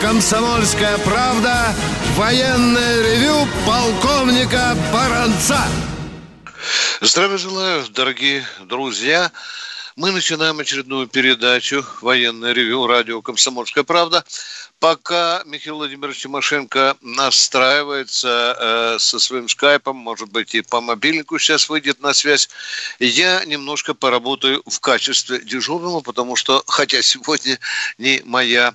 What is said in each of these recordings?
«Комсомольская правда» военное ревю полковника Баранца. Здравия желаю, дорогие друзья. Мы начинаем очередную передачу «Военное ревю» радио «Комсомольская правда». Пока Михаил Владимирович Тимошенко настраивается э, со своим скайпом, может быть, и по мобильнику сейчас выйдет на связь, я немножко поработаю в качестве дежурного, потому что, хотя сегодня не моя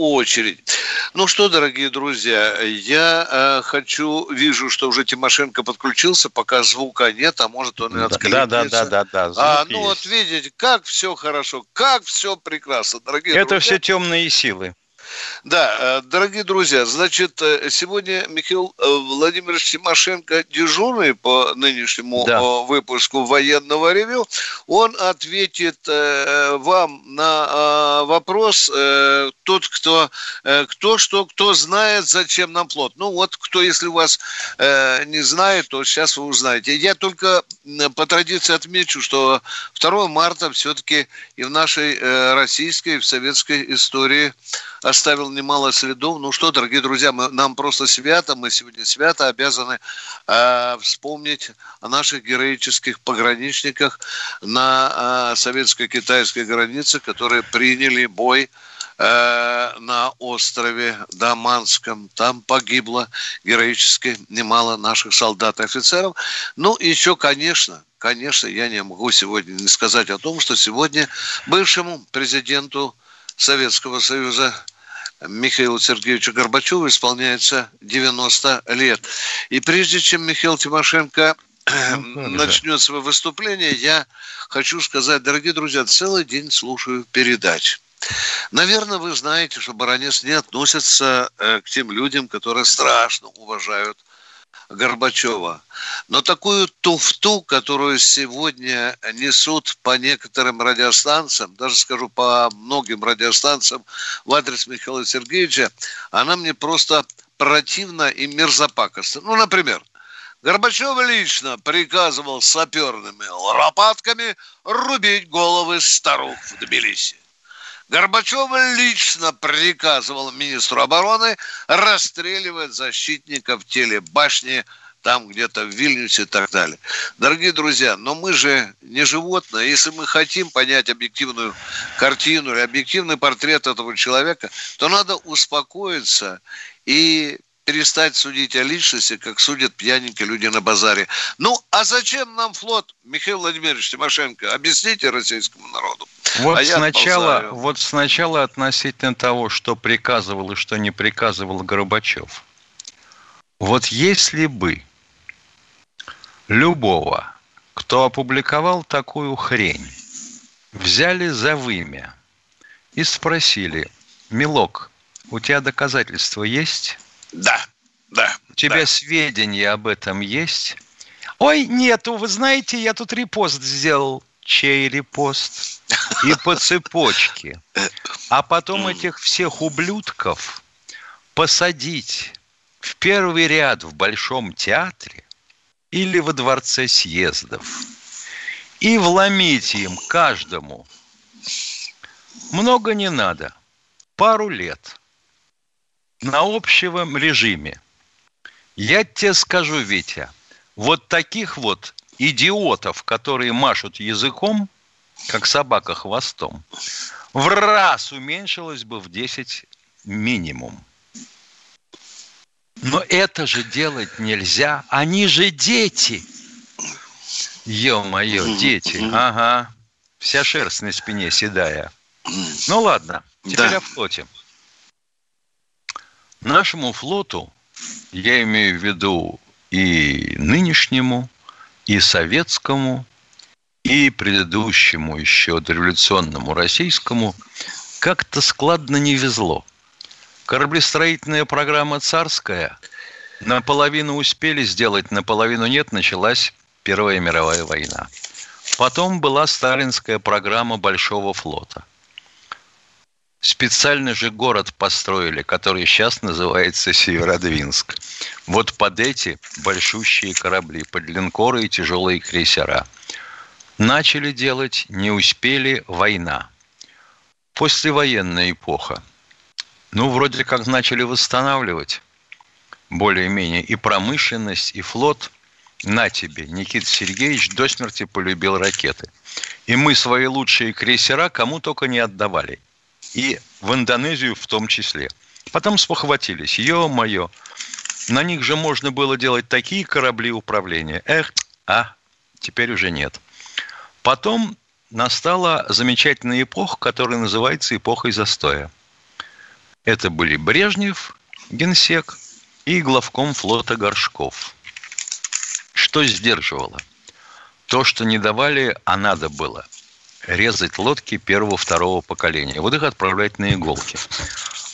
очередь. Ну что, дорогие друзья, я э, хочу, вижу, что уже Тимошенко подключился, пока звука нет, а может он и откликнется. Да, да, да, да, да. А, ну есть. вот видите, как все хорошо, как все прекрасно, дорогие Это друзья. все темные силы. Да, э, дорогие друзья, значит, э, сегодня Михаил э, Владимирович Тимошенко, дежурный по нынешнему да. выпуску военного ревю, он ответит вам на вопрос тот, кто, кто что, кто знает, зачем нам флот. Ну вот, кто, если вас не знает, то сейчас вы узнаете. Я только по традиции отмечу, что 2 марта все-таки и в нашей российской, и в советской истории оставил немало следов. Ну что, дорогие друзья, мы, нам просто свято, мы сегодня свято обязаны э, вспомнить о наших героических пограничниках на э, советско-китайской границе, которые приняли бой э, на острове Даманском. Там погибло героически немало наших солдат и офицеров. Ну, еще, конечно, конечно, я не могу сегодня не сказать о том, что сегодня бывшему президенту Советского Союза Михаилу Сергеевичу Горбачеву исполняется 90 лет. И прежде чем Михаил Тимошенко ну, начнет свое выступление, я хочу сказать, дорогие друзья, целый день слушаю передач. Наверное, вы знаете, что баронец не относится э, к тем людям, которые страшно уважают Горбачева. Но такую туфту, которую сегодня несут по некоторым радиостанциям, даже скажу по многим радиостанциям в адрес Михаила Сергеевича, она мне просто противна и мерзопакостна. Ну, например, Горбачев лично приказывал саперными лопатками рубить головы старух в Тбилиси. Горбачев лично приказывал министру обороны расстреливать защитников телебашни там где-то в Вильнюсе и так далее. Дорогие друзья, но мы же не животные. Если мы хотим понять объективную картину или объективный портрет этого человека, то надо успокоиться и перестать судить о личности, как судят пьяненькие люди на базаре. Ну, а зачем нам флот, Михаил Владимирович Тимошенко? Объясните российскому народу. Вот, а сначала, вот сначала относительно того, что приказывал и что не приказывал Горбачев. Вот если бы любого, кто опубликовал такую хрень, взяли за вымя и спросили, Милок, у тебя доказательства есть? Да, да. У тебя да. сведения об этом есть? Ой, нету, вы знаете, я тут репост сделал. Чей репост? И по цепочке. А потом этих всех ублюдков посадить в первый ряд в Большом театре или во Дворце съездов и вломить им каждому много не надо, пару лет – на общем режиме. Я тебе скажу, Витя, вот таких вот идиотов, которые машут языком, как собака хвостом, в раз уменьшилось бы в 10 минимум. Но это же делать нельзя. Они же дети. Ё-моё, дети. Ага. Вся шерсть на спине седая. Ну ладно, теперь да. о флоте. Нашему флоту, я имею в виду и нынешнему, и советскому, и предыдущему еще дореволюционному российскому, как-то складно не везло. Кораблестроительная программа «Царская» Наполовину успели сделать, наполовину нет, началась Первая мировая война. Потом была сталинская программа Большого флота. Специально же город построили, который сейчас называется Северодвинск. Вот под эти большущие корабли, под линкоры и тяжелые крейсера. Начали делать, не успели, война. Послевоенная эпоха. Ну, вроде как начали восстанавливать более-менее и промышленность, и флот. На тебе, Никита Сергеевич до смерти полюбил ракеты. И мы свои лучшие крейсера кому только не отдавали – и в Индонезию в том числе. Потом спохватились. Ё-моё, на них же можно было делать такие корабли управления. Эх, а, теперь уже нет. Потом настала замечательная эпоха, которая называется эпохой застоя. Это были Брежнев, генсек и главком флота Горшков. Что сдерживало? То, что не давали, а надо было – резать лодки первого-второго поколения. Вот их отправлять на иголки.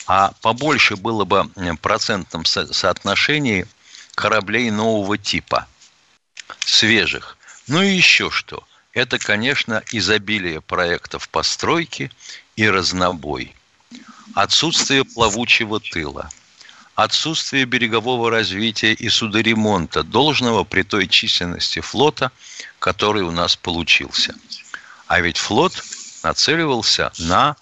А побольше было бы процентном со- соотношении кораблей нового типа, свежих. Ну и еще что. Это, конечно, изобилие проектов постройки и разнобой. Отсутствие плавучего тыла. Отсутствие берегового развития и судоремонта, должного при той численности флота, который у нас получился – а ведь флот нацеливался на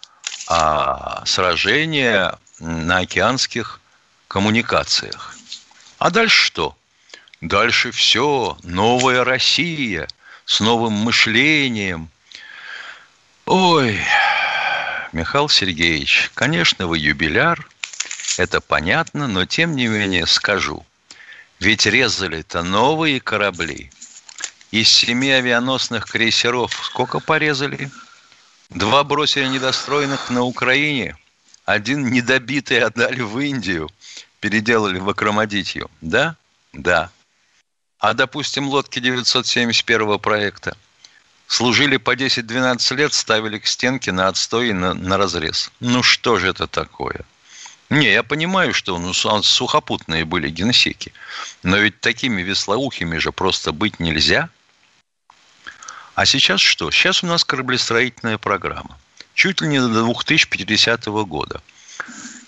а, сражения на океанских коммуникациях. А дальше что? Дальше все, новая Россия с новым мышлением. Ой, Михаил Сергеевич, конечно, вы юбиляр, это понятно, но тем не менее скажу. Ведь резали-то новые корабли – из семи авианосных крейсеров сколько порезали? Два бросили недостроенных на Украине, один недобитый отдали в Индию, переделали в Акромодитью. Да? Да. А, допустим, лодки 971 проекта служили по 10-12 лет, ставили к стенке на отстой и на, на разрез. Ну что же это такое? Не, я понимаю, что ну, сухопутные были генсеки, но ведь такими веслоухими же просто быть нельзя – а сейчас что? Сейчас у нас кораблестроительная программа. Чуть ли не до 2050 года.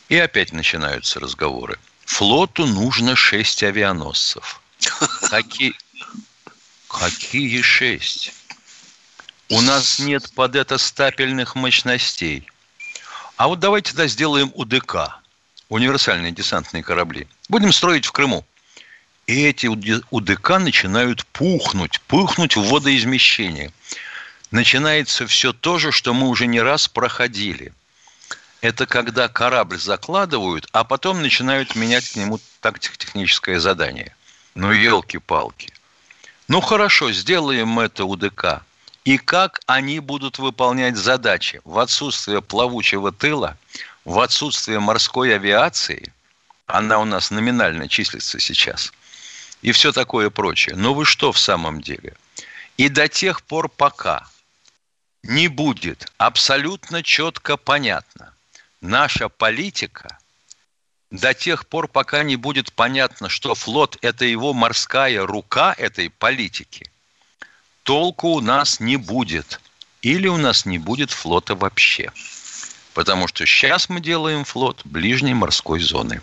И опять начинаются разговоры. Флоту нужно 6 авианосцев. Какие, какие 6? У нас нет под это стапельных мощностей. А вот давайте тогда сделаем УДК. Универсальные десантные корабли. Будем строить в Крыму. И эти УДК начинают пухнуть, пухнуть в водоизмещении. Начинается все то же, что мы уже не раз проходили. Это когда корабль закладывают, а потом начинают менять к нему тактико-техническое задание. Ну, елки-палки. Ну, хорошо, сделаем это УДК. И как они будут выполнять задачи в отсутствие плавучего тыла, в отсутствие морской авиации, она у нас номинально числится сейчас – и все такое прочее. Но вы что в самом деле? И до тех пор, пока не будет абсолютно четко понятно наша политика, до тех пор, пока не будет понятно, что флот – это его морская рука этой политики, толку у нас не будет. Или у нас не будет флота вообще. Потому что сейчас мы делаем флот ближней морской зоны.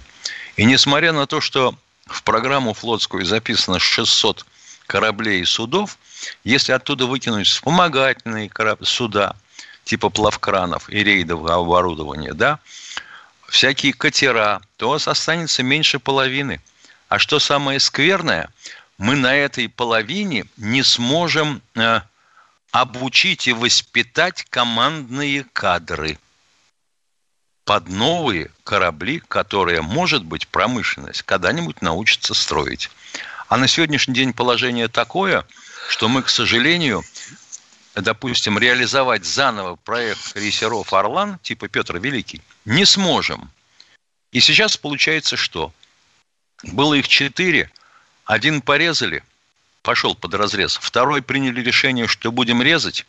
И несмотря на то, что в программу флотскую записано 600 кораблей и судов, если оттуда выкинуть вспомогательные суда, типа плавкранов и рейдового оборудования, да, всякие катера, то у вас останется меньше половины. А что самое скверное, мы на этой половине не сможем э, обучить и воспитать командные кадры под новые корабли, которые, может быть, промышленность когда-нибудь научится строить. А на сегодняшний день положение такое, что мы, к сожалению, допустим, реализовать заново проект крейсеров «Орлан» типа Петр Великий не сможем. И сейчас получается что? Было их четыре, один порезали, пошел под разрез, второй приняли решение, что будем резать.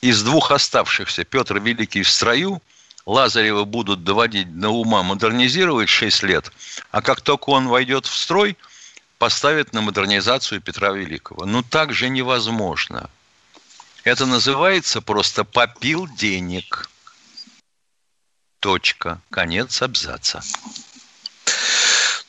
Из двух оставшихся Петр Великий в строю – Лазарева будут доводить до ума, модернизировать 6 лет, а как только он войдет в строй, поставят на модернизацию Петра Великого. Ну, так же невозможно. Это называется просто «попил денег». Точка. Конец абзаца.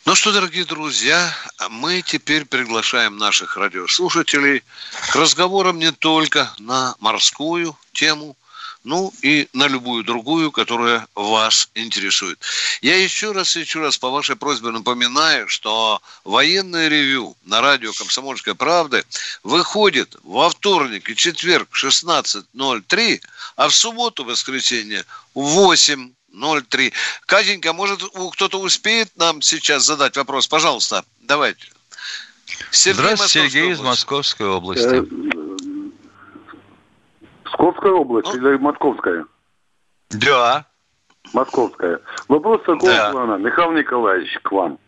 Ну что, дорогие друзья, мы теперь приглашаем наших радиослушателей к разговорам не только на морскую тему, ну и на любую другую, которая вас интересует. Я еще раз, еще раз по вашей просьбе напоминаю, что военное ревю на радио «Комсомольская правда» выходит во вторник и четверг в 16.03, а в субботу, воскресенье в 8 03. Катенька, может, кто-то успеет нам сейчас задать вопрос? Пожалуйста, давайте. Сергей Здравствуйте, Сергей из Московской области. Псковская область ну? или Московская? Да. Московская. Вопрос такого да. плана. Михаил Николаевич, к вам.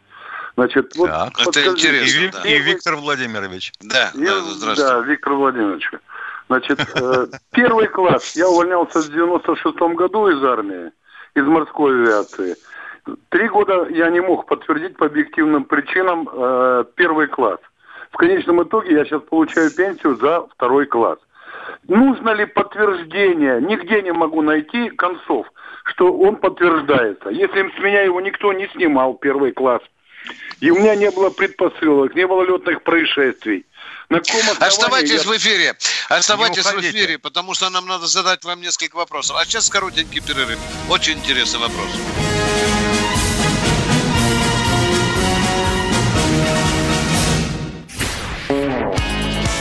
Значит, вот так. Это интересно. И, да. и Виктор Владимирович. Да, и, да, здравствуйте. Да, Виктор Владимирович. Значит, э, первый класс. Я увольнялся в 96 году из армии из морской авиации. Три года я не мог подтвердить по объективным причинам э, первый класс. В конечном итоге я сейчас получаю пенсию за второй класс. Нужно ли подтверждение? Нигде не могу найти концов, что он подтверждается. Если с меня его никто не снимал, первый класс, и у меня не было предпосылок, не было летных происшествий, на Оставайтесь я... в эфире. Оставайтесь в эфире, потому что нам надо задать вам несколько вопросов. А сейчас коротенький перерыв. Очень интересный вопрос.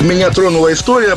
Меня тронула история.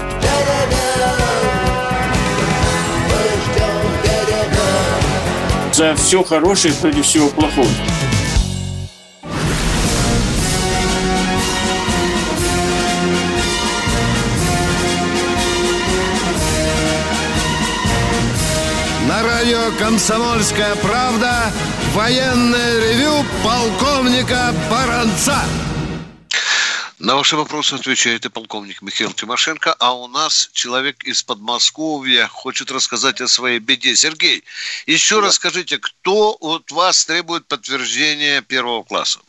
За все хорошее против всего плохого. радио «Комсомольская правда» военное ревю полковника Баранца. На ваши вопросы отвечает и полковник Михаил Тимошенко, а у нас человек из Подмосковья хочет рассказать о своей беде. Сергей, еще да. раз скажите, кто от вас требует подтверждения первого класса?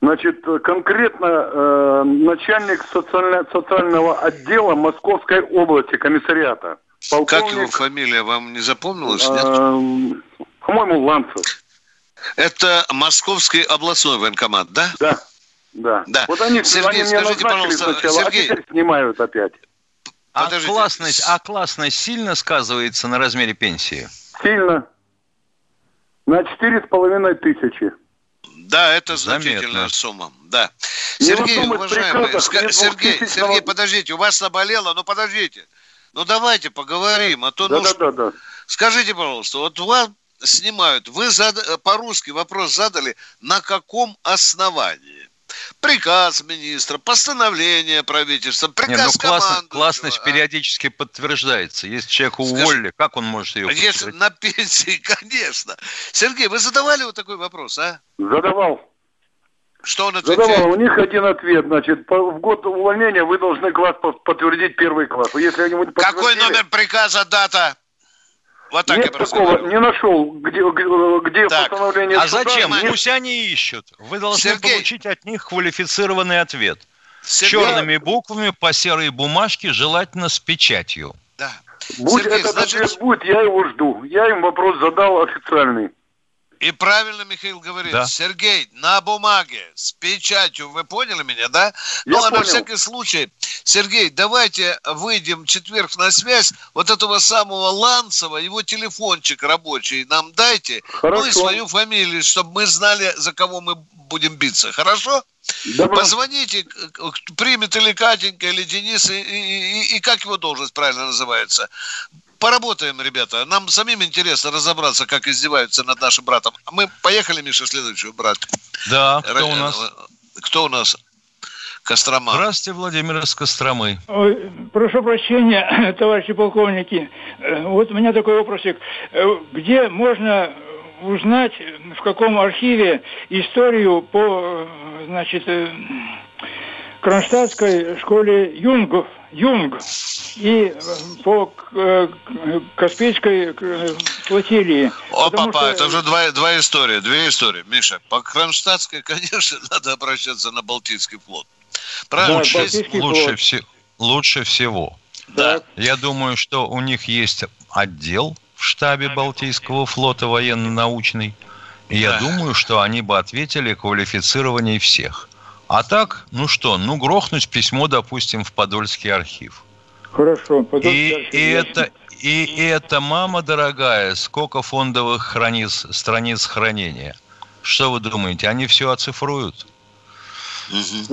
Значит, конкретно э, начальник социально, социального отдела Московской области, комиссариата. Полковник, как его фамилия вам не запомнилась? Нет? Эм, по-моему, Ланцев. Это Московский областной военкомат, да? Да. Да. да. Вот они, Сергей, они скажите, пожалуйста, сначала, а Сергей... а теперь снимают опять. А классность, а классность сильно сказывается на размере пенсии? Сильно. На четыре с половиной тысячи. Да, это значительная Заметно. сумма. Да. Сергей, уважаемый, Сергей, Сергей, подождите, у вас наболело, ну подождите. Ну давайте поговорим, а то да, ну, да, да, да. скажите, пожалуйста, вот вас снимают, вы зад... по-русски вопрос задали, на каком основании? Приказ министра, постановление правительства, приказ Не, ну, классно, Классность а? периодически подтверждается. Если человека уволили, как он может ее Если на пенсии, конечно. Сергей, вы задавали вот такой вопрос, а? Задавал. Что он отвечает? Задавал. У них один ответ. Значит, по, в год увольнения вы должны класс подтвердить первый класс. Если они Какой номер приказа, дата? Вот так Нет я такого, не нашел, где, где так. постановление А суда. зачем? Пусть они ищут. Вы должны Сергей. получить от них квалифицированный ответ. Сергей. Черными буквами по серой бумажке, желательно с печатью. Да. Будь Сергей, этот значит... ответ будет, я его жду. Я им вопрос задал официальный. И правильно Михаил говорит, да. Сергей, на бумаге, с печатью, вы поняли меня, да? Я ну, а понял. на всякий случай, Сергей, давайте выйдем в четверг на связь, вот этого самого Ланцева, его телефончик рабочий нам дайте, Хорошо. ну и свою фамилию, чтобы мы знали, за кого мы будем биться, хорошо? Добро. Позвоните, примет или Катенька, или Денис, и, и, и, и как его должность правильно называется? Поработаем, ребята. Нам самим интересно разобраться, как издеваются над нашим братом. А мы поехали, Миша, следующего брата. Да, кто у нас? Кто у нас? Кострома. Здравствуйте, Владимир из Костромы. Ой, прошу прощения, товарищи полковники. Э, вот у меня такой вопросик. Э, где можно узнать, в каком архиве историю по, значит, э, Кронштадтской школе Юнгов, Юнг и по Каспийской флотилии. О, папа, что... это уже два, два истории, две истории. Миша, по Кронштадтской, конечно, надо обращаться на Балтийский флот. Правильно? Лучше, лучше, все, лучше всего. Да. Я думаю, что у них есть отдел в штабе Балтийского флота военно-научный. И я думаю, что они бы ответили квалифицированнее всех. А так, ну что, ну грохнуть письмо, допустим, в Подольский архив. Хорошо, Подольский и, архив. И это, и это, мама дорогая, сколько фондовых храниц, страниц хранения. Что вы думаете, они все оцифруют?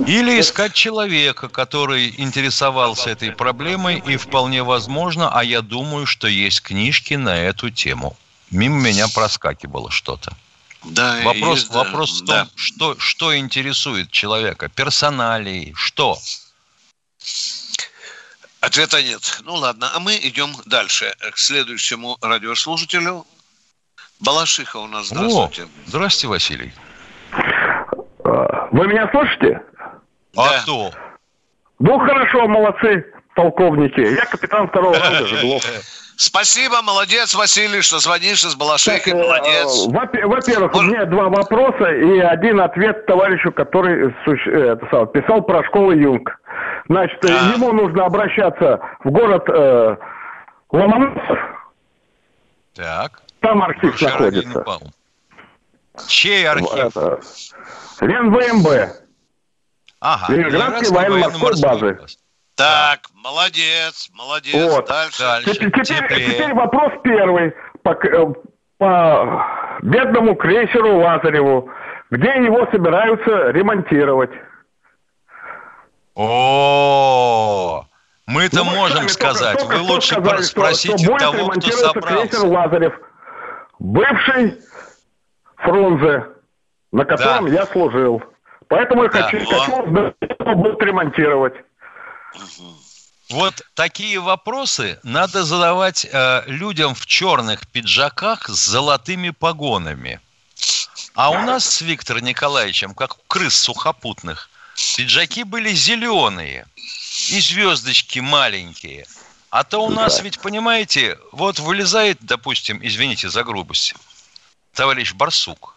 Или искать человека, который интересовался этой проблемой, и вполне возможно, а я думаю, что есть книжки на эту тему. Мимо меня проскакивало что-то. Да, вопрос, есть, вопрос да. в том, что, что интересует человека, персоналии, что? Ответа нет. Ну ладно, а мы идем дальше к следующему радиослушателю. Балашиха у нас, здравствуйте. О, здравствуйте, Василий. Вы меня слышите? А да. кто? Ну, хорошо, молодцы, полковники. Я капитан второго ранга Жеглов. Спасибо, молодец, Василий, что звонишь из Балашихи, э, молодец. Во-первых, у меня два вопроса и один ответ товарищу, который это, писал про школу Юнг. Значит, а. ему нужно обращаться в город э, Ломоносов. Так. Там архив находится. Чей архив? Это, ЛенВМБ. Ага. Ленинградской военно-морской базы. Так, молодец, молодец. Вот. Дальше. Дальше. Теперь, теперь, теперь вопрос первый. По, э, по бедному крейсеру Лазареву. Где его собираются ремонтировать? О, мы-то ну, можем сказать. Только, Вы лучше сказали, спросите что, что того, кто собрался. крейсер Лазарев. Бывший Фрунзе на котором да. я служил. Поэтому я да. хочу, хочу что будут ремонтировать. Вот такие вопросы надо задавать э, людям в черных пиджаках с золотыми погонами. А у нас с Виктором Николаевичем, как у крыс сухопутных, пиджаки были зеленые и звездочки маленькие. А то у нас ведь, понимаете, вот вылезает, допустим, извините за грубость, товарищ Барсук,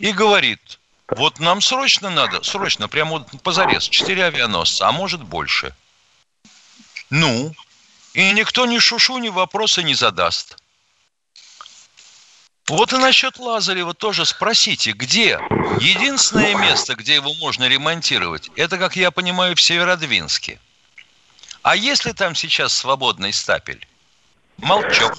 и говорит, вот нам срочно надо, срочно, прямо вот позарез, четыре авианосца, а может больше. Ну, и никто ни шушу, ни вопроса не задаст. Вот и насчет Лазарева тоже спросите, где? Единственное место, где его можно ремонтировать, это, как я понимаю, в Северодвинске. А если там сейчас свободный стапель? Молчок.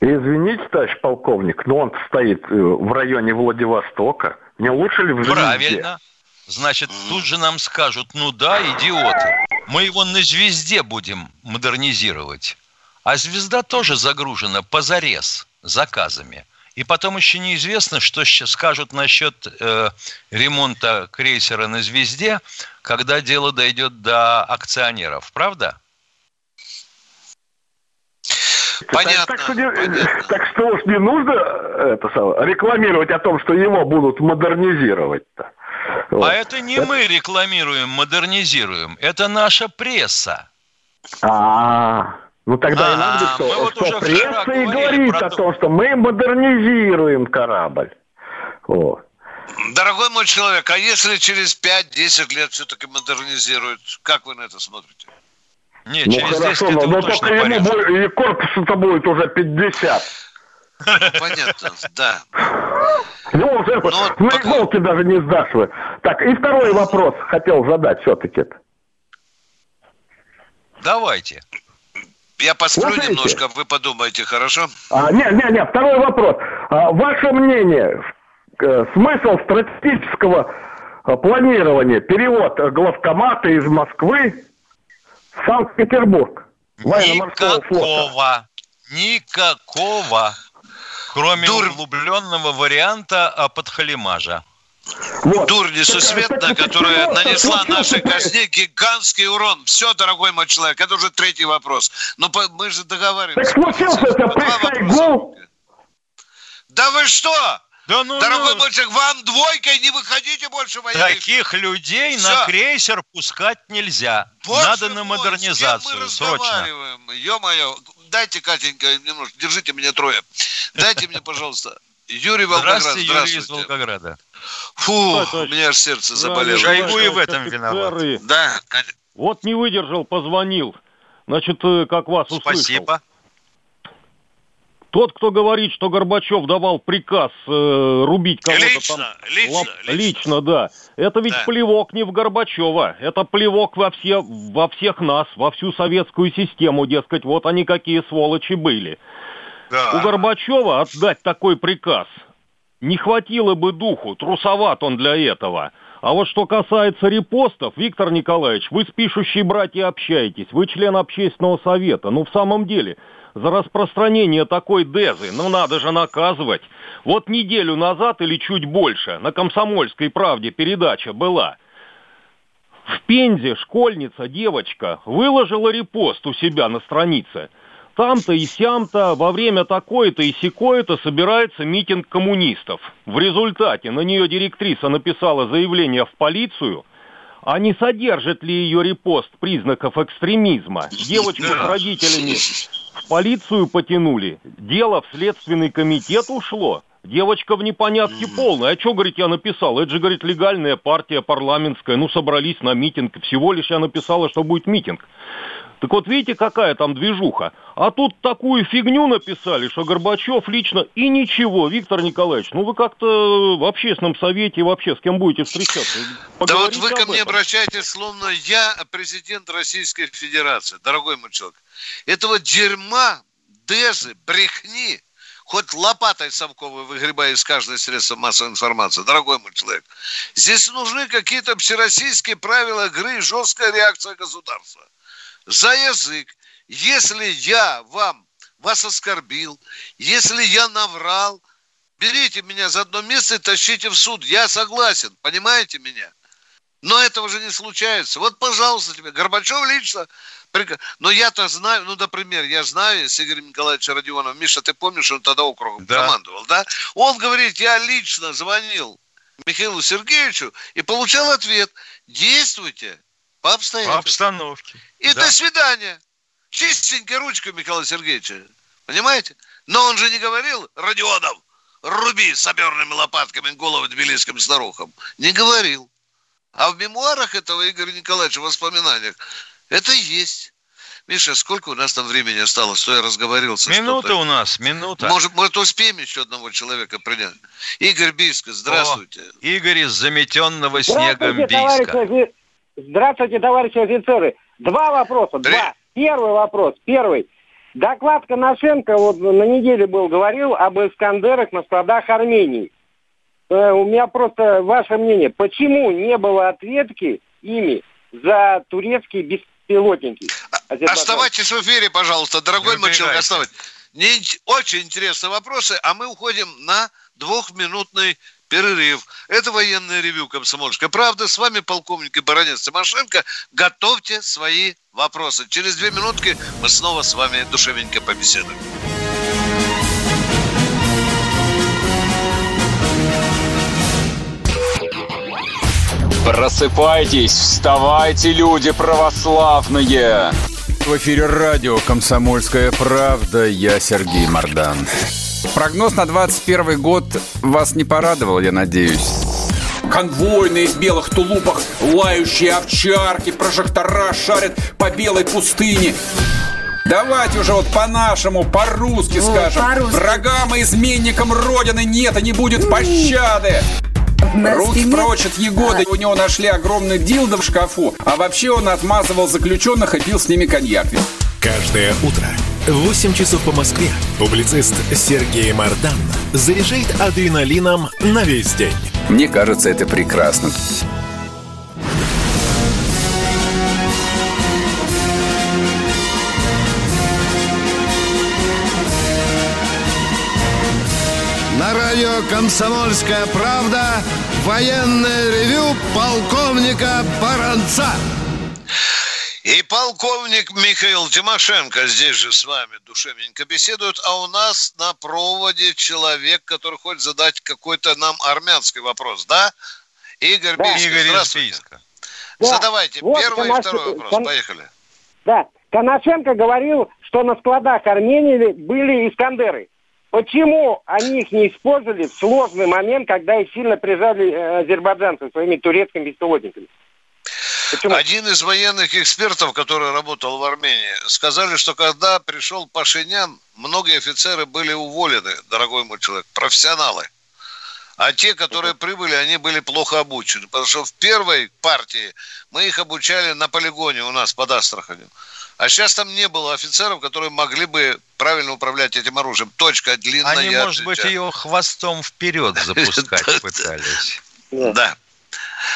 Извините, товарищ полковник, но он стоит э, в районе Владивостока. Не лучше ли в Звезде? Правильно. Значит, тут же нам скажут, ну да, идиоты, мы его на звезде будем модернизировать. А звезда тоже загружена позарез заказами. И потом еще неизвестно, что скажут насчет э, ремонта крейсера на звезде, когда дело дойдет до акционеров, правда? Понятно. Так, так, что, не, так что уж не нужно это самое, рекламировать о том, что его будут модернизировать-то. Вот. А это не это... мы рекламируем, модернизируем, это наша пресса. А, ну тогда а, и надо, что, вот что пресса и говорит о том, что мы модернизируем корабль. Вот. Дорогой мой человек, а если через 5-10 лет все-таки модернизируют, как вы на это смотрите? Нет, ну, через хорошо, 10 лет но, но только ему будет, и корпусу-то будет уже 50. Ну, понятно, да. Ну, уже ну, вот, на пока... иголке даже не сдашь вы. Так, и второй вопрос хотел задать все-таки. Давайте. Я посплю Слушайте. немножко, вы подумайте, хорошо? А, не, не, не, второй вопрос. А, ваше мнение, э, смысл стратегического э, планирования, перевод главкомата из Москвы Санкт-Петербург. Никакого. Никакого. Кроме Дур... углубленного варианта подхалимажа. Вот. Дурь несусветная, которая нанесла нашей казне гигантский урон. Все, дорогой мой человек, это уже третий вопрос. Но мы же договариваемся. Так случился это Да вы что? Да ну, Дорогой ну... мой человек, вам двойкой не выходите больше военных. Таких людей Все. на крейсер пускать нельзя. Боже Надо на модернизацию мой, срочно. Ё-моё, дайте, Катенька, немножко, держите меня трое. Дайте мне, пожалуйста, Юрий Волгоград. Здравствуйте, Юрий из Волгограда. Фу, у меня аж сердце заболело. Шойгу и в этом виноват. Да. Вот не выдержал, позвонил. Значит, э, как вас услышал. Спасибо. Тот, кто говорит, что Горбачев давал приказ э, рубить кого-то лично, там... Лично, лап, лично. Лично, да. Это ведь да. плевок не в Горбачева. Это плевок во, все, во всех нас, во всю советскую систему. Дескать, вот они какие сволочи были. Да. У Горбачева отдать такой приказ не хватило бы духу, трусоват он для этого. А вот что касается репостов, Виктор Николаевич, вы с пишущей братьей общаетесь, вы член общественного совета. Ну, в самом деле, за распространение такой дезы, ну, надо же наказывать. Вот неделю назад или чуть больше на «Комсомольской правде» передача была. В Пензе школьница, девочка, выложила репост у себя на странице – там-то и сям-то во время такой-то и секой-то собирается митинг коммунистов. В результате на нее директриса написала заявление в полицию, а не содержит ли ее репост признаков экстремизма? Девочку с родителями в полицию потянули, дело в следственный комитет ушло. Девочка в непонятке полной. А что, говорит, я написал? Это же, говорит, легальная партия парламентская. Ну, собрались на митинг. Всего лишь я написала, что будет митинг. Так вот, видите, какая там движуха. А тут такую фигню написали, что Горбачев лично и ничего. Виктор Николаевич, ну вы как-то в общественном совете вообще с кем будете встречаться? Да вот вы ко мне обращаетесь, словно я президент Российской Федерации, дорогой мой человек. Этого дерьма, дезы, брехни, хоть лопатой совковой выгребая из каждого средства массовой информации, дорогой мой человек. Здесь нужны какие-то всероссийские правила игры и жесткая реакция государства за язык. Если я вам вас оскорбил, если я наврал, берите меня за одно место и тащите в суд. Я согласен, понимаете меня? Но этого же не случается. Вот, пожалуйста, тебе. Горбачев лично. Но я-то знаю, ну, например, я знаю с Игорем Николаевичем Родионовым. Миша, ты помнишь, он тогда округом да. командовал, да? Он говорит, я лично звонил Михаилу Сергеевичу и получал ответ. Действуйте по обстоятельствам. По обстановке. И да. до свидания. Чистенькой ручкой Михаила Сергеевича. Понимаете? Но он же не говорил, Родионов, руби саперными лопатками головы тбилисским старухам. Не говорил. А в мемуарах этого Игоря Николаевича, в воспоминаниях, это есть. Миша, сколько у нас там времени осталось, что я разговаривался? Минута у нас, минута. Может, может, успеем еще одного человека принять? Игорь Бийска, здравствуйте. О, Игорь из заметенного снегом Бийска. Здравствуйте, товарищи офицеры. Два вопроса. Два. Первый вопрос. Первый. Доклад Коношенко вот на неделе был, говорил об Искандерах на складах Армении. Э, у меня просто ваше мнение. Почему не было ответки ими за турецкие беспилотники? Оставайтесь в эфире, пожалуйста, дорогой мой человек, оставайтесь. Не, очень интересные вопросы, а мы уходим на двухминутный перерыв. Это военное ревю «Комсомольская правда». С вами полковник и баронец Тимошенко. Готовьте свои вопросы. Через две минутки мы снова с вами душевненько побеседуем. Просыпайтесь, вставайте, люди православные! В эфире радио «Комсомольская правда». Я Сергей Мордан. Прогноз на 21 год вас не порадовал, я надеюсь. Конвойные в белых тулупах, лающие овчарки, прожектора шарят по белой пустыне. Давайте уже вот по-нашему, по-русски О, скажем. По Врагам и изменникам Родины нет и не будет пощады. Руки прочь от Егоды. У него нашли огромный дилдо в шкафу. А вообще он отмазывал заключенных и пил с ними коньяк. Каждое утро в 8 часов по Москве публицист Сергей Мардан заряжает адреналином на весь день. Мне кажется, это прекрасно. На радио «Комсомольская правда» военное ревю полковника Баранца. И полковник Михаил Тимошенко здесь же с вами душевненько беседует, а у нас на проводе человек, который хочет задать какой-то нам армянский вопрос, да? Игорь да. Бийский, Игорь здравствуйте. Да. Задавайте вот первый Конаш... и второй вопрос, Кон... поехали. Да, Коношенко говорил, что на складах Армении были Искандеры. Почему они их не использовали в сложный момент, когда их сильно прижали э, азербайджанцы своими турецкими беспилотниками? Почему? Один из военных экспертов, который работал в Армении, сказали, что когда пришел Пашинян, многие офицеры были уволены, дорогой мой человек, профессионалы. А те, которые прибыли, они были плохо обучены. Потому что в первой партии мы их обучали на полигоне у нас под Астраханью. А сейчас там не было офицеров, которые могли бы правильно управлять этим оружием. Точка длинная. Они, может быть, ее хвостом вперед запускать пытались. Да.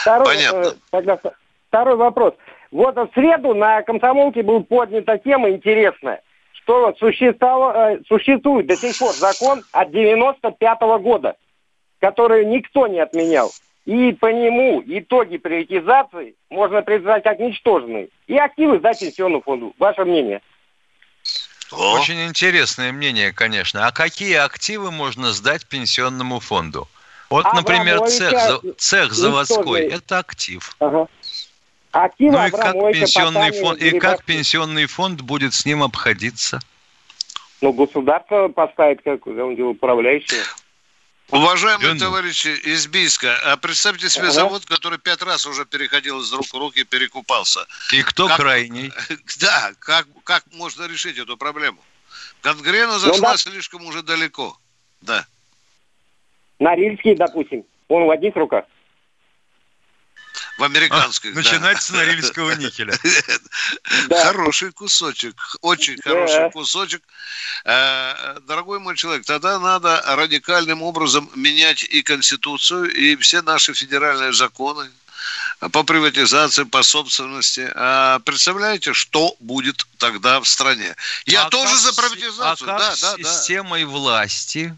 Понятно. Э, второй вопрос. Вот в среду на комсомолке был поднята тема интересная, что э, существует до сих пор закон от 95 -го года, который никто не отменял. И по нему итоги приватизации можно признать как ничтожные. И активы сдать пенсионному фонду. Ваше мнение? Очень интересное мнение, конечно. А какие активы можно сдать пенсионному фонду? Вот, а например, цех, цех заводской – это актив. Ага. Активы ну и как пенсионный фонд, и как пенсионный фонд будет с ним обходиться? Ну, государство поставит как управляющее. Уважаемые Ген... товарищи из Бийска, а представьте себе ага. завод, который пять раз уже переходил из рук в руки, перекупался. И кто как... крайний? Да, как, как можно решить эту проблему? Гангрена ну зашла ну, да. слишком уже далеко. Да. Норильский, допустим, он в одних руках. В американской. А, да. Начинать с норильского никеля. Хороший кусочек, очень хороший кусочек. Э, дорогой мой человек, тогда надо радикальным образом менять и Конституцию, и все наши федеральные законы по приватизации, по собственности. А представляете, что будет тогда в стране? Я а тоже за приватизацию. А как да, да, системой да. власти?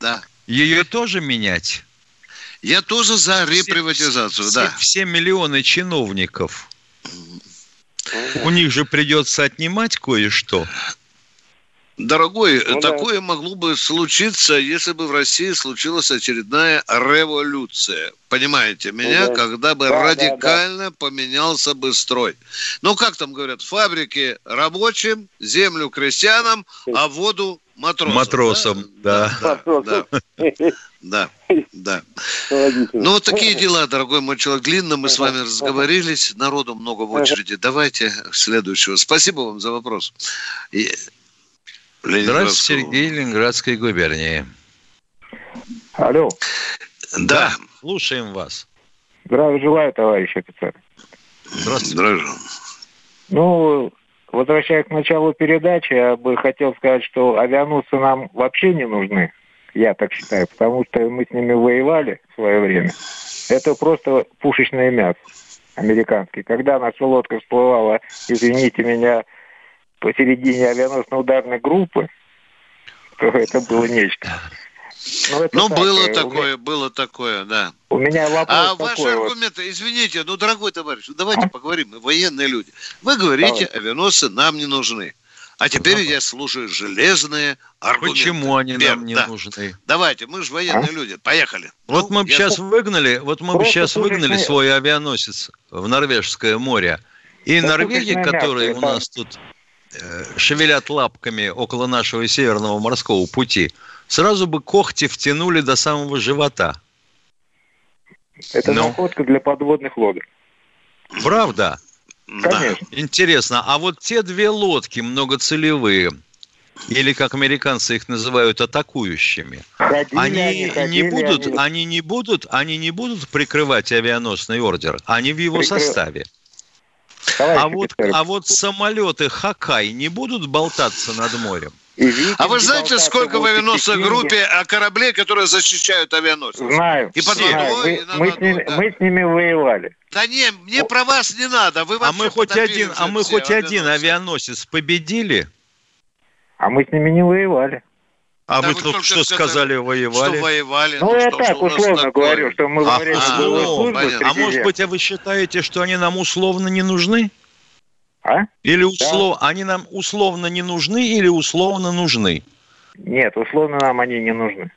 Да. Ее тоже менять? Я тоже за реприватизацию, все, да. Все, все миллионы чиновников. У них же придется отнимать кое-что. Дорогой, ну, такое да. могло бы случиться, если бы в России случилась очередная революция. Понимаете меня? Ну, когда бы да, радикально да, да. поменялся бы строй. Ну, как там говорят, фабрики рабочим, землю крестьянам, а воду матросам. Матросам, да. Да, да, да. Ну, вот такие дела, дорогой мой человек. Длинно мы с вами разговорились. Народу много в очереди. Давайте следующего. Спасибо вам за вопрос. Здравствуйте, Сергей, Ленинградской губернии. Алло. Да. да. Слушаем вас. Здравия желаю, товарищ офицер. Здравствуйте. Здравия Ну, возвращаясь к началу передачи, я бы хотел сказать, что авианосцы нам вообще не нужны. Я так считаю, потому что мы с ними воевали в свое время. Это просто пушечное мясо американский. Когда наша лодка всплывала, извините меня, посередине авианосно-ударной группы, то это было нечто. Ну, это ну так, было такое, меня... было такое, да. У меня вопрос А такой ваши вот. аргументы, извините, ну, дорогой товарищ, ну, давайте а? поговорим, мы военные люди. Вы говорите, Давай. авианосцы нам не нужны. А теперь ну, я слушаю железные аргументы. Почему они Пер, нам не да. нужны? Давайте, мы же военные а? люди, поехали. Вот ну, мы бы я... сейчас выгнали, вот мы бы сейчас выгнали свой авианосец в Норвежское море. И да норвеги, которые у нас тут Э, шевелят лапками около нашего северного морского пути, сразу бы когти втянули до самого живота. Это Но... находка для подводных лодок. Правда? Конечно. Интересно, а вот те две лодки многоцелевые, или как американцы их называют атакующими, ходили они, они ходили, не будут, они... они не будут, они не будут прикрывать авианосный ордер, они в его Прикры... составе. А вот, а вот самолеты Хакай не будут болтаться над морем? а вы знаете, сколько в авианосной группе кораблей, которые защищают авианосцы? Знаю. И под Знаю. водой, и мы, с ними, да. мы с ними воевали. Да не, мне О. про вас не надо. Вы а мы хоть один, а мы хоть один авианосец победили? А мы с ними не воевали. А да вы только что сказали, воевали. Что воевали. Ну, я так условно говорю, что мы во время а, боевой службы... А может быть, а вы считаете, что они нам условно не нужны? А? Или услов... да. они нам условно не нужны или условно нужны? Нет, условно нам они не нужны.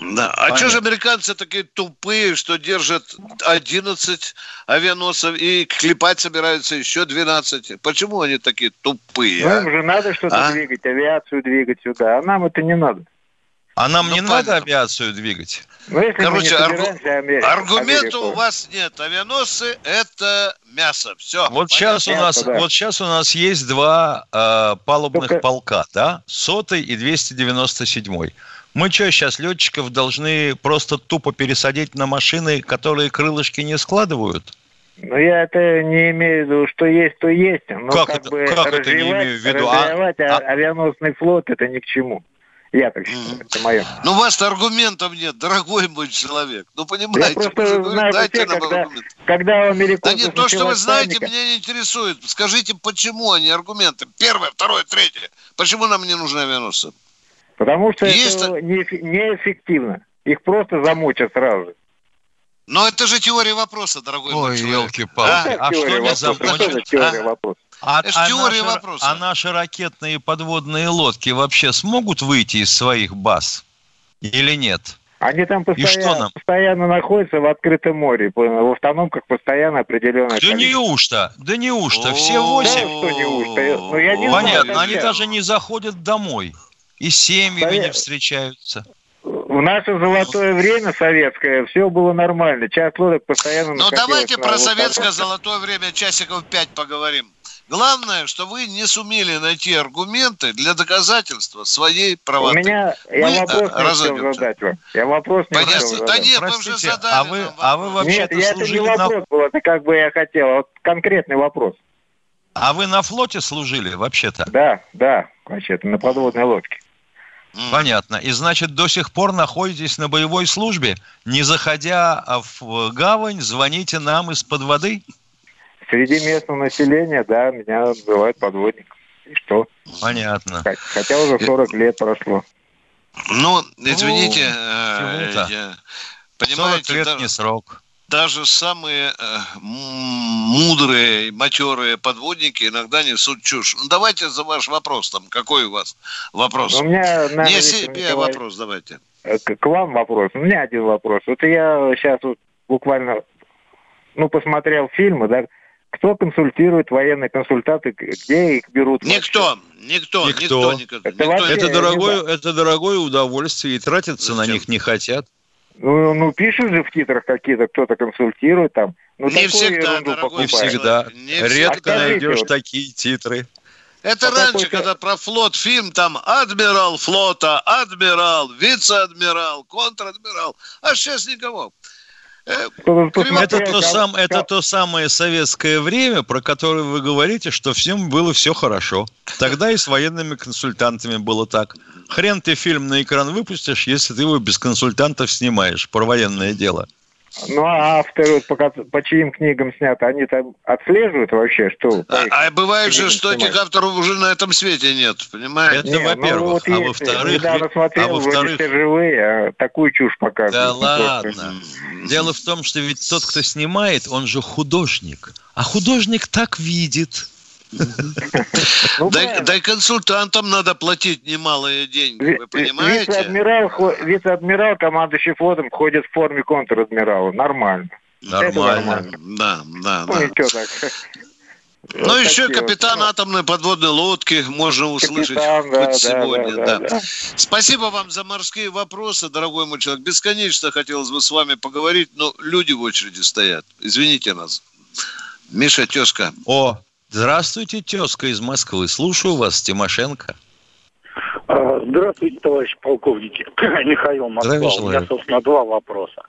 Да. А что же американцы такие тупые, что держат 11 авианосцев и клепать собираются еще 12? Почему они такие тупые? Ну, а? им же надо что-то а? двигать, авиацию двигать сюда, а нам это не надо. А нам ну, не понятно. надо авиацию двигать? Ну, Короче, аргу... Америку, аргумента Америку. у вас нет. Авианосцы – это мясо. Все. Вот сейчас, у нас, да. вот сейчас у нас есть два э, палубных Только... полка, да? Сотый и 297-й. Мы что, сейчас летчиков должны просто тупо пересадить на машины, которые крылышки не складывают? Ну, я это не имею в виду, что есть, то есть. Но как как это, бы как это не имею в виду? А, развивать а, авианосный флот это ни к чему. Я так считаю, это мое. Ну, у вас аргументов нет, дорогой мой человек. Ну, понимаете, я просто знаю, дайте нам когда, аргумент. Когда у Да нет, то, что вы знаете, паника... меня не интересует. Скажите, почему они аргументы? Первое, второе, третье. Почему нам не нужны авианосцы? Потому что Есть... это неэффективно. Их просто замочат сразу. Но это же теория вопроса, дорогой Ой, елки-палки. А, а что не? Теория а? А, это а, теория наши, вопроса. а наши ракетные подводные лодки вообще смогут выйти из своих баз или нет? Они там постоянно, постоянно находятся в открытом море, в автономках постоянно определенное Да неужто? Да неужто? Все восемь? Да, что неужто? Ну, я не Понятно, знаю, они даже не заходят домой. И семьями не встречаются. В наше золотое время советское все было нормально. Часть лодок постоянно Ну давайте про советское золотое время часиков пять поговорим. Главное, что вы не сумели найти аргументы для доказательства своей правоты. У меня я мы вопрос не хотел задать вам. Я вопрос не Понятно. хотел Да нет, Простите, вы уже задали. А вы, а вы вообще Нет, это не вопрос на... был, это как бы я хотел. Вот конкретный вопрос. А вы на флоте служили вообще-то? Да, да, вообще-то на подводной лодке. Понятно. И значит, до сих пор находитесь на боевой службе? Не заходя в гавань, звоните нам из-под воды? Среди местного населения, да, меня называют подводником. И что? Понятно. Хотя уже 40 лет прошло. Ну, извините, ну, я, понимаете, 40 лет да, не срок даже самые э, мудрые, матерые подводники иногда несут чушь. Ну, давайте за ваш вопрос там. Какой у вас вопрос? У меня, наверное, Не себе Николай, вопрос давайте. Э, к, к вам вопрос. У меня один вопрос. Вот я сейчас вот буквально, ну, посмотрел фильмы, да, кто консультирует военные консультанты, где их берут? Никто, никто, никто, никто. никто, это, никто. это, дорогое, это дорогое удовольствие, и тратиться Зачем? на них не хотят. Ну, ну, пишут же в титрах какие-то, кто-то консультирует там. Ну, не всегда, дорогой Не всегда. Не Редко найдешь вот. такие титры. Это а раньше, когда про флот фильм, там адмирал флота, адмирал, вице-адмирал, контр-адмирал, а сейчас никого. Э, это то, сам, это то самое советское время, про которое вы говорите, что всем было все хорошо. Тогда и с военными консультантами было так. Хрен ты фильм на экран выпустишь, если ты его без консультантов снимаешь про военное дело. Ну, а авторы, по, по чьим книгам снято, они там отслеживают вообще, что... А, а бывает же, что этих авторов уже на этом свете нет, понимаете? Это не, во-первых. Ну, вот а во-вторых... Недавно смотрел, а во-вторых... все живые, а такую чушь показывают. Да ладно. Дело в том, что ведь тот, кто снимает, он же художник. А художник так видит. Ну, да, да и консультантам надо платить немалые деньги, вы понимаете? Вице-адмирал, командующий флотом, ходит в форме контр-адмирала. Нормально. Нормально. Да, да, ну, да. Ну, так. Ну, вот еще капитан вот, атомной подводной лодки можно услышать капитан, хоть да, сегодня. Да, да, да. Да. Спасибо вам за морские вопросы, дорогой мой человек. Бесконечно хотелось бы с вами поговорить, но люди в очереди стоят. Извините нас. Миша, тезка. О, Здравствуйте, тезка из Москвы. Слушаю вас, Тимошенко. А, здравствуйте, товарищ полковники. Михаил Москва. У меня, собственно, два вопроса.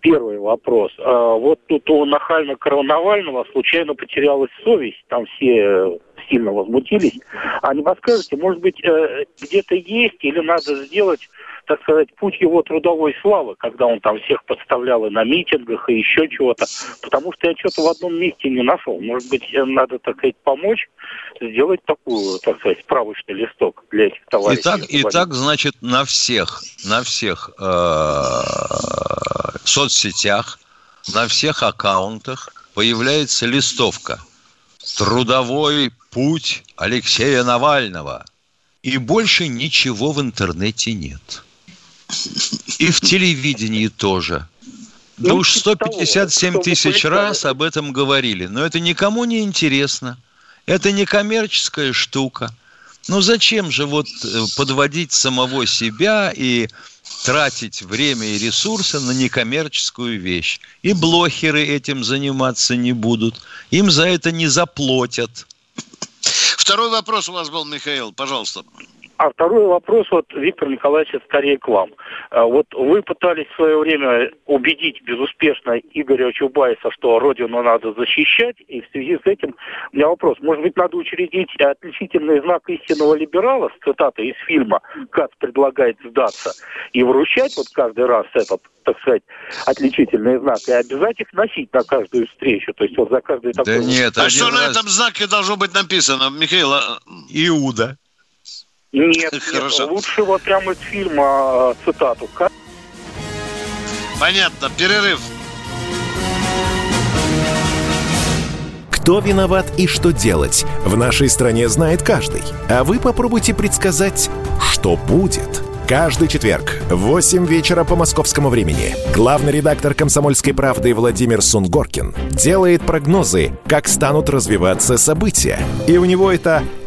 Первый вопрос. А, вот тут у нахально Навального случайно потерялась совесть. Там все сильно возмутились. А не подскажете, может быть, э, где-то есть или надо сделать так сказать, путь его трудовой славы, когда он там всех подставлял и на митингах, и еще чего-то. Потому что я что-то в одном месте не нашел. Может быть, надо, так сказать, помочь сделать такую, так сказать, справочный листок для этих товарищей. Итак, итак значит, на всех, на всех э, соцсетях, на всех аккаунтах появляется листовка «Трудовой путь Алексея Навального». И больше ничего в интернете нет. И в телевидении тоже. Да уж 157 тысяч раз об этом говорили. Но это никому не интересно. Это не коммерческая штука. Ну зачем же вот э, подводить самого себя и тратить время и ресурсы на некоммерческую вещь. И блохеры этим заниматься не будут. Им за это не заплатят. Второй вопрос у вас был, Михаил, пожалуйста. А второй вопрос, вот, Виктор Николаевич, скорее к вам. А, вот вы пытались в свое время убедить безуспешно Игоря Чубайса, что Родину надо защищать, и в связи с этим у меня вопрос. Может быть, надо учредить отличительный знак истинного либерала, с цитатой из фильма «Кац предлагает сдаться», и вручать вот каждый раз этот так сказать, отличительный знак, и обязать их носить на каждую встречу. То есть вот за каждый такой... Да нет, а что раз... на этом знаке должно быть написано, Михаил? А, Иуда. Нет, Хорошо. нет, лучше вот прямо из фильма э, цитату. Понятно, перерыв. Кто виноват и что делать, в нашей стране знает каждый. А вы попробуйте предсказать, что будет – Каждый четверг в 8 вечера по московскому времени главный редактор «Комсомольской правды» Владимир Сунгоркин делает прогнозы, как станут развиваться события. И у него это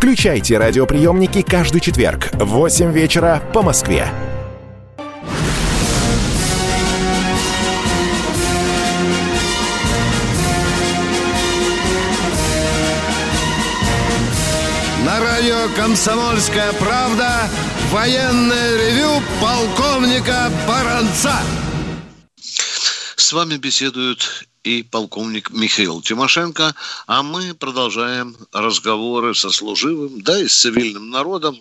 Включайте радиоприемники каждый четверг в 8 вечера по Москве. На радио «Комсомольская правда» военное ревю полковника Баранца. С вами беседуют и полковник Михаил Тимошенко, а мы продолжаем разговоры со служивым, да и с цивильным народом.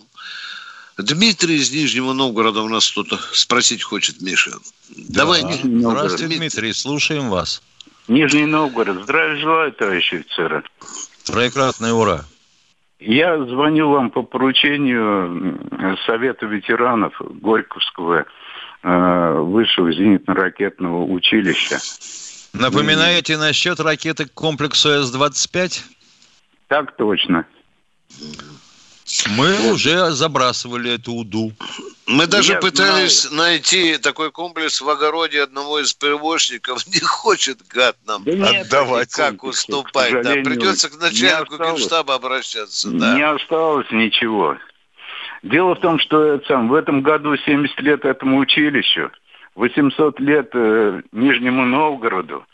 Дмитрий из Нижнего Новгорода у нас кто-то спросить хочет, Миша. Да. Давай, Здравствуйте, Дмитрий. Дмитрий, слушаем вас. Нижний Новгород. Здравия желаю, товарищи офицеры. Троекратное ура. Я звоню вам по поручению Совета ветеранов Горьковского э, высшего зенитно-ракетного училища. Напоминаете насчет ракеты к комплексу С-25? Так точно. Мы уже забрасывали эту УДУ. Мы даже Я пытались знаю. найти такой комплекс в огороде одного из перевозчиков. Не хочет гад нам да нет, отдавать, как уступать. Да, придется к начальнику генштаба обращаться. Да. Не осталось ничего. Дело в том, что сам, в этом году 70 лет этому училищу. 800 лет э, Нижнему Новгороду.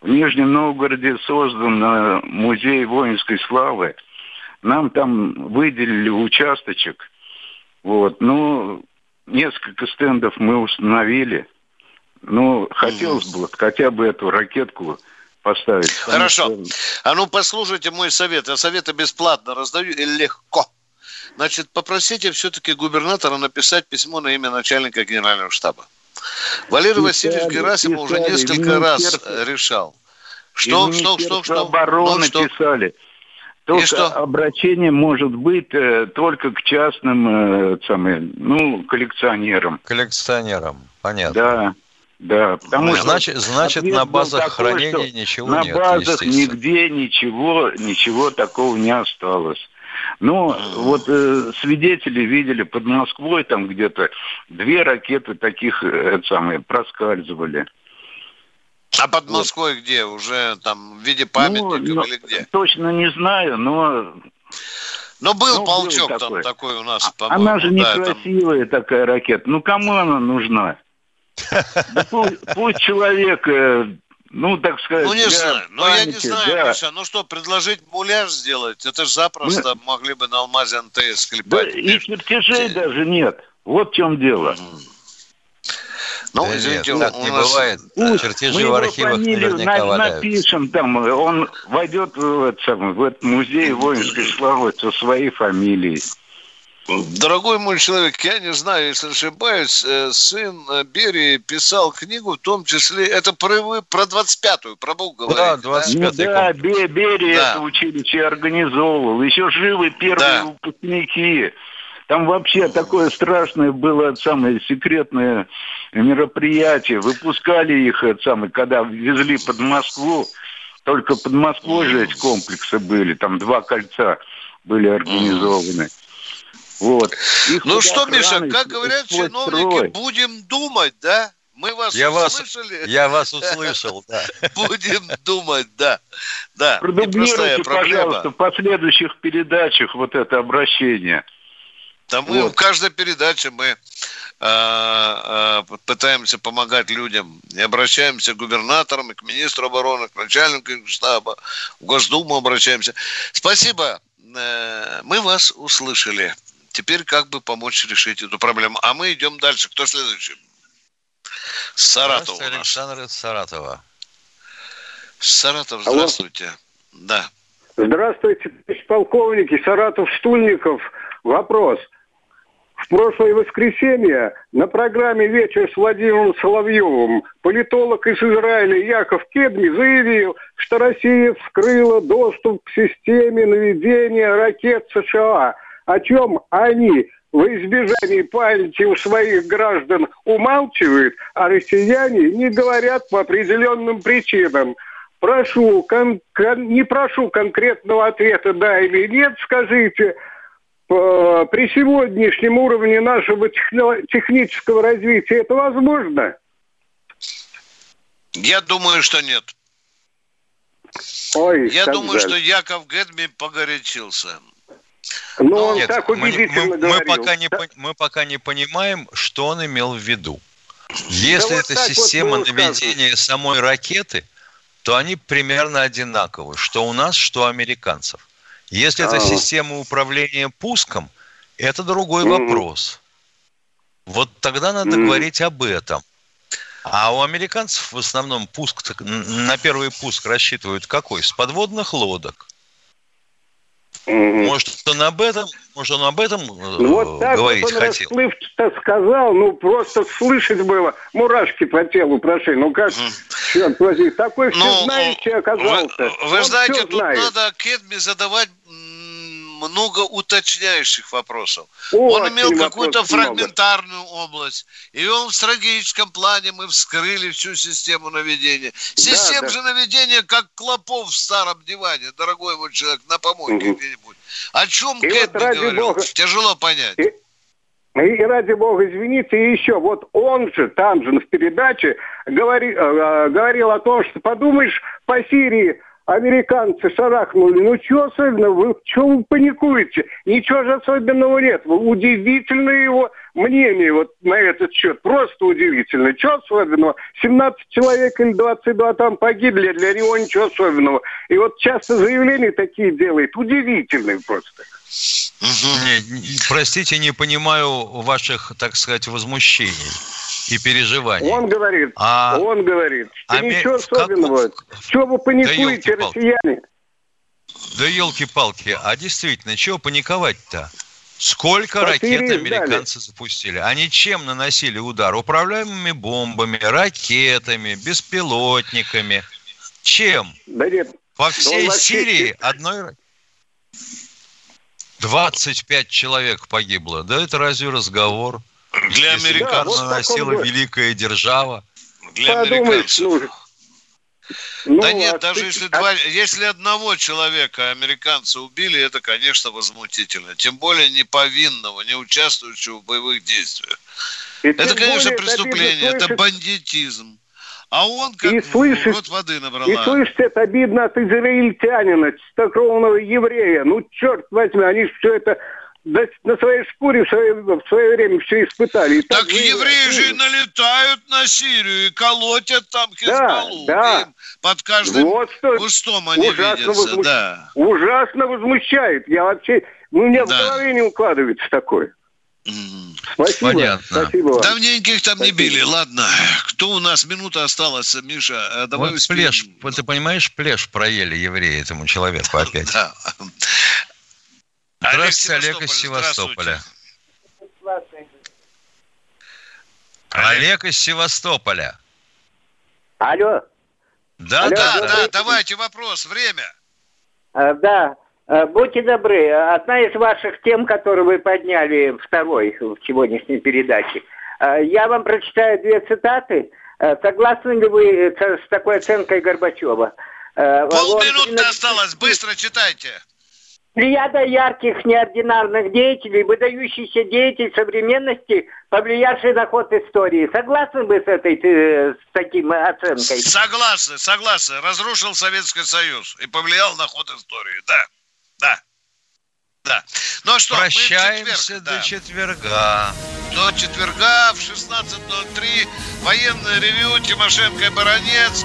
В Нижнем Новгороде создан э, музей воинской славы. Нам там выделили участочек. Вот. Ну, несколько стендов мы установили. Ну, хотелось бы хотя бы эту ракетку поставить. Хорошо. А ну послушайте мой совет. Я советы бесплатно раздаю и легко. Значит, попросите все-таки губернатора написать письмо на имя начальника генерального штаба. Валерий Васильевич Герасимов уже несколько раз решал. Что, что, что, что? обороны что? писали. Только что? обращение может быть э, только к частным э, самым, ну, коллекционерам. Коллекционерам, понятно. Да, да. Потому ну, значит, что значит на базах такой, хранения ничего на нет. На базах нигде ничего, ничего такого не осталось. Но вот э, свидетели видели под Москвой там где-то две ракеты таких э, самые проскальзывали. А под Москвой вот. где? Уже там в виде памятников ну, или где? Точно не знаю, но... Но был ну, полчок был такой. там такой у нас, а, Она же некрасивая там... такая ракета. Ну, кому она нужна? пусть, человек э, ну, так сказать, Ну, не знаю. Ну, я не знаю, Миша. Ну что, предложить муляж сделать? Это же запросто могли бы на алмазе МТС клепать. и чертежей даже нет. Вот в чем дело. Ну, да извините, нет, у, у не нас... бывает. Пусть Чертежи в архивах наверняка на, напишем там, он войдет в, этот, в этот музей воинской славы со своей фамилией. Дорогой мой человек, я не знаю, если ошибаюсь, э, сын э, Берии писал книгу, в том числе, это про, про 25-ю, про Бог говорит. Да, 25 да? Ну, да, Берия да. это училище организовывал. Еще живы первые да. выпускники. Там вообще такое страшное было самое секретное мероприятие. Выпускали их, это самое, когда везли под Москву. Только под Москвой же эти комплексы были. Там два кольца были организованы. Вот. Их ну что, Миша, как говорят чиновники, строй. будем думать, да? Мы вас я услышали. Вас, я вас услышал, да. Будем думать, да. Да, Продублируйте, пожалуйста, в последующих передачах вот это обращение. Да мы вот. в каждой передаче мы а, а, пытаемся помогать людям и обращаемся к губернаторам, и к министру обороны, к начальнику штаба, в Госдуму обращаемся. Спасибо. Э, мы вас услышали. Теперь как бы помочь решить эту проблему. А мы идем дальше. Кто следующий? Саратов Александр из Саратова. Саратов, здравствуйте. Алло. Да. Здравствуйте, полковники. Саратов Стульников. Вопрос. В прошлое воскресенье на программе «Вечер с Владимиром Соловьевым» политолог из Израиля Яков Кедми заявил, что Россия вскрыла доступ к системе наведения ракет США, о чем они в избежании памяти у своих граждан умалчивают, а россияне не говорят по определенным причинам. Прошу, кон- кон- не прошу конкретного ответа, да или нет, скажите – Э, при сегодняшнем уровне нашего технического развития это возможно? Я думаю, что нет. Ой, Я думаю, жаль. что Яков Гедми погорячился. Но ну, он нет, так убедительно мы, мы, говорил. Мы пока, не, да? мы пока не понимаем, что он имел в виду. Если да это вот система вот наведения самой ракеты, то они примерно одинаковы, что у нас, что у американцев. Если это система управления пуском, это другой вопрос. Вот тогда надо говорить об этом. А у американцев в основном пуск на первый пуск рассчитывают какой? С подводных лодок. Может, он об этом, может, он об этом э, вот так говорить вот он хотел. расплывчато сказал, ну, просто слышать было, мурашки по телу прошли. Ну, как, черт возьми, такой ну, все знающий оказался. Вы, вы знаете, тут знает. надо Кедми задавать много уточняющих вопросов. Очень он имел какую-то фрагментарную много. область. И он в стратегическом плане мы вскрыли всю систему наведения. Система да, же да. наведения, как клопов в старом диване, дорогой мой человек, на помойке угу. где-нибудь. О чем и Кэтби вот говорил? Бога... Тяжело понять. И... И ради бога, извините, и еще, вот он же там же в передаче говори, э, говорил о том, что подумаешь, по Сирии американцы шарахнули. Ну, что особенного? Вы что вы паникуете? Ничего же особенного нет. Удивительное его мнение вот на этот счет. Просто удивительно. Что особенного? 17 человек или 22 там погибли, для него ничего особенного. И вот часто заявления такие делает. Удивительные просто. Не, простите, не понимаю ваших, так сказать, возмущений и переживаний. Он говорит, а, он говорит, что а ничего особенного. Как... Чего вы паникуете, да россияне? Да елки-палки, а действительно, чего паниковать-то? Сколько Потери ракет американцы дали. запустили? Они чем наносили удар? Управляемыми бомбами, ракетами, беспилотниками. Чем? Да нет. По всей Сирии одной... 25 человек погибло. Да это разве разговор? Для американцев да, вот наносила великая держава. Для американцев. Ну, да нет, а даже ты... если, два, если одного человека американцы убили, это, конечно, возмутительно. Тем более не повинного, не участвующего в боевых действиях. И это, конечно, преступление, это бандитизм. А он как и слышишь, рот воды набрала. И слышишь, это обидно от израильтянина, чистокровного еврея. Ну, черт возьми, они все это на своей шкуре в свое, в свое время все испытали. И так, так евреи же и налетают на Сирию и колотят там Хизбаллу. Да, да. под каждым вот что кустом они ужасно видятся. Возмущ... Да. Ужасно возмущает. Я вообще... Ну, у меня да. в голове не укладывается такое. Спасибо. Понятно. Спасибо Давненько их там Спасибо. не били. Ладно. Кто у нас? Минута осталась, Миша. Э, давай вот плешь. Ты понимаешь, плешь проели евреи этому человеку опять. Да. Здравствуйте, Олег из Севастополя. Олег из Севастополя. Алло. Да, Алло, да, да, давайте вопрос, время. А, да, а, будьте добры, одна из ваших тем, которую вы подняли второй в сегодняшней передаче, а, я вам прочитаю две цитаты. Согласны ли вы с такой оценкой Горбачева? Полминуты Он... осталось, быстро читайте. Плеяда ярких неординарных деятелей, выдающийся деятель современности, повлиявший на ход истории. Согласны вы с этой э, с таким оценкой? Согласны, согласны. Разрушил Советский Союз и повлиял на ход истории. Да, да. Да. Ну а что, Прощаемся четверг, до да. четверга. До четверга в 16.03 военное ревю Тимошенко и Баранец.